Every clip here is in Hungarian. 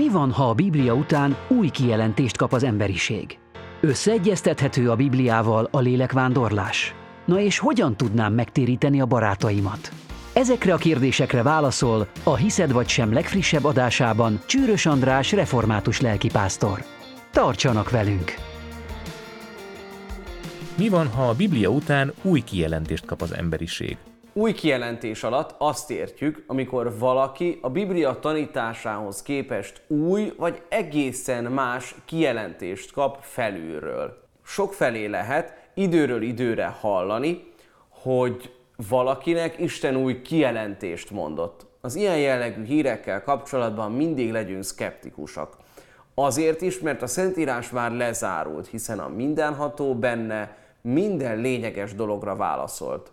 Mi van, ha a Biblia után új kijelentést kap az emberiség? Összeegyeztethető a Bibliával a lélekvándorlás? Na és hogyan tudnám megtéríteni a barátaimat? Ezekre a kérdésekre válaszol a Hiszed vagy sem legfrissebb adásában Csűrös András református lelkipásztor. Tartsanak velünk! Mi van, ha a Biblia után új kijelentést kap az emberiség? Új kijelentés alatt azt értjük, amikor valaki a Biblia tanításához képest új vagy egészen más kijelentést kap felülről. Sok felé lehet időről időre hallani, hogy valakinek Isten új kijelentést mondott. Az ilyen jellegű hírekkel kapcsolatban mindig legyünk szkeptikusak. Azért is, mert a Szentírás már lezárult, hiszen a mindenható benne minden lényeges dologra válaszolt.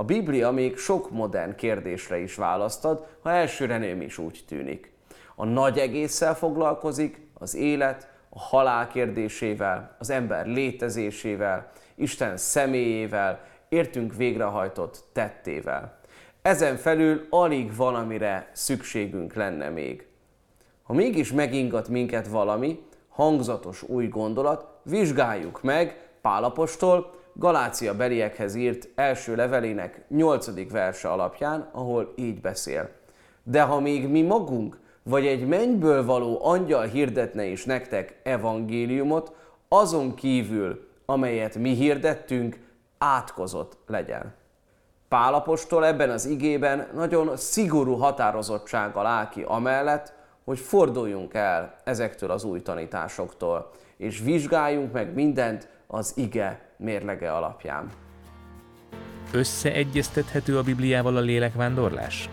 A Biblia még sok modern kérdésre is választad, ha elsőre nem is úgy tűnik. A nagy egésszel foglalkozik, az élet, a halál kérdésével, az ember létezésével, Isten személyével, értünk végrehajtott tettével. Ezen felül alig valamire szükségünk lenne még. Ha mégis megingat minket valami, hangzatos új gondolat, vizsgáljuk meg Pálapostól Galácia beliekhez írt első levelének 8. verse alapján, ahol így beszél. De ha még mi magunk, vagy egy mennyből való angyal hirdetne is nektek evangéliumot, azon kívül, amelyet mi hirdettünk, átkozott legyen. Pálapostól ebben az igében nagyon szigorú határozottsággal áll ki amellett, hogy forduljunk el ezektől az új tanításoktól, és vizsgáljunk meg mindent az ige mérlege alapján. Összeegyeztethető a Bibliával a lélekvándorlás?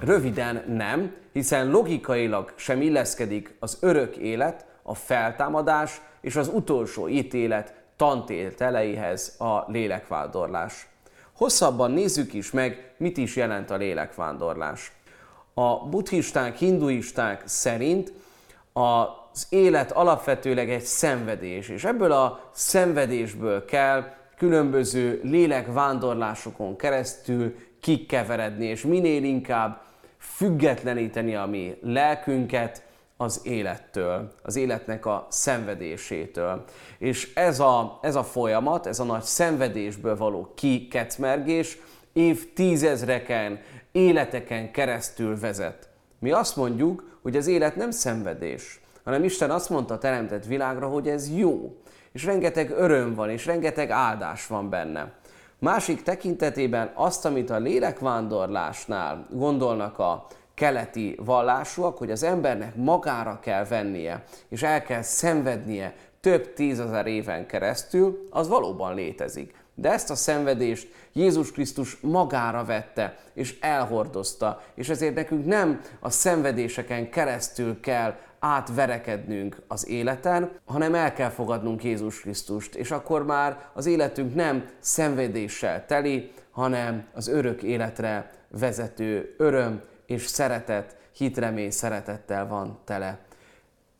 Röviden nem, hiszen logikailag sem illeszkedik az örök élet, a feltámadás és az utolsó ítélet tantételeihez a lélekvándorlás. Hosszabban nézzük is meg, mit is jelent a lélekvándorlás. A buddhisták, hinduisták szerint az élet alapvetőleg egy szenvedés, és ebből a szenvedésből kell különböző lélekvándorlásokon keresztül kikeveredni, és minél inkább függetleníteni a mi lelkünket, az élettől, az életnek a szenvedésétől. És ez a, ez a folyamat, ez a nagy szenvedésből való kikecmergés évtizedreken, életeken keresztül vezet. Mi azt mondjuk, hogy az élet nem szenvedés, hanem Isten azt mondta a teremtett világra, hogy ez jó, és rengeteg öröm van, és rengeteg áldás van benne. Másik tekintetében azt, amit a lélekvándorlásnál gondolnak a keleti vallásúak, hogy az embernek magára kell vennie, és el kell szenvednie több tízezer éven keresztül, az valóban létezik. De ezt a szenvedést Jézus Krisztus magára vette, és elhordozta, és ezért nekünk nem a szenvedéseken keresztül kell átverekednünk az életen, hanem el kell fogadnunk Jézus Krisztust, és akkor már az életünk nem szenvedéssel teli, hanem az örök életre vezető öröm és szeretet, hitremény szeretettel van tele.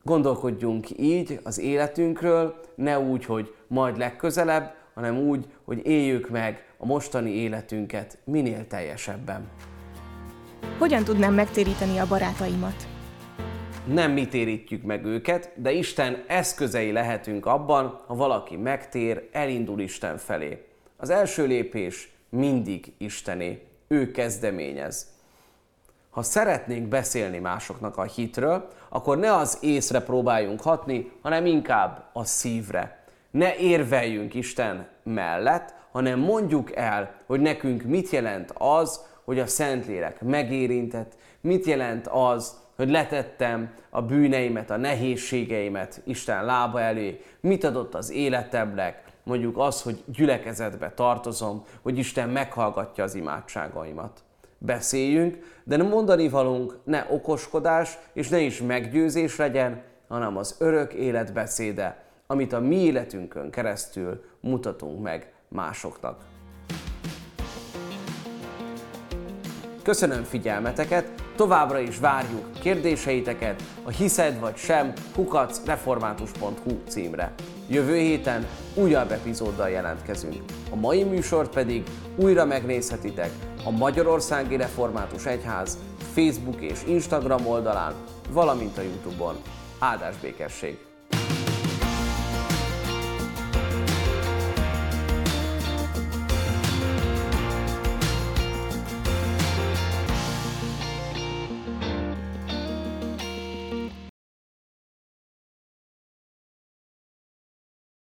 Gondolkodjunk így az életünkről, ne úgy, hogy majd legközelebb, hanem úgy, hogy éljük meg a mostani életünket minél teljesebben. Hogyan tudnám megtéríteni a barátaimat? Nem mi térítjük meg őket, de Isten eszközei lehetünk abban, ha valaki megtér, elindul Isten felé. Az első lépés mindig Istené. Ő kezdeményez. Ha szeretnénk beszélni másoknak a hitről, akkor ne az észre próbáljunk hatni, hanem inkább a szívre. Ne érveljünk Isten mellett, hanem mondjuk el, hogy nekünk mit jelent az, hogy a Szentlélek megérintett, mit jelent az, hogy letettem a bűneimet, a nehézségeimet Isten lába elé, mit adott az életemnek, mondjuk az, hogy gyülekezetbe tartozom, hogy Isten meghallgatja az imádságaimat. Beszéljünk, de nem mondani valunk ne okoskodás és ne is meggyőzés legyen, hanem az örök élet beszéde, amit a mi életünkön keresztül mutatunk meg másoknak. Köszönöm figyelmeteket, továbbra is várjuk kérdéseiteket a hiszed vagy sem kukacreformátus.hu címre. Jövő héten újabb epizóddal jelentkezünk. A mai műsort pedig újra megnézhetitek a Magyarországi Református Egyház Facebook és Instagram oldalán, valamint a Youtube-on. Áldás békesség!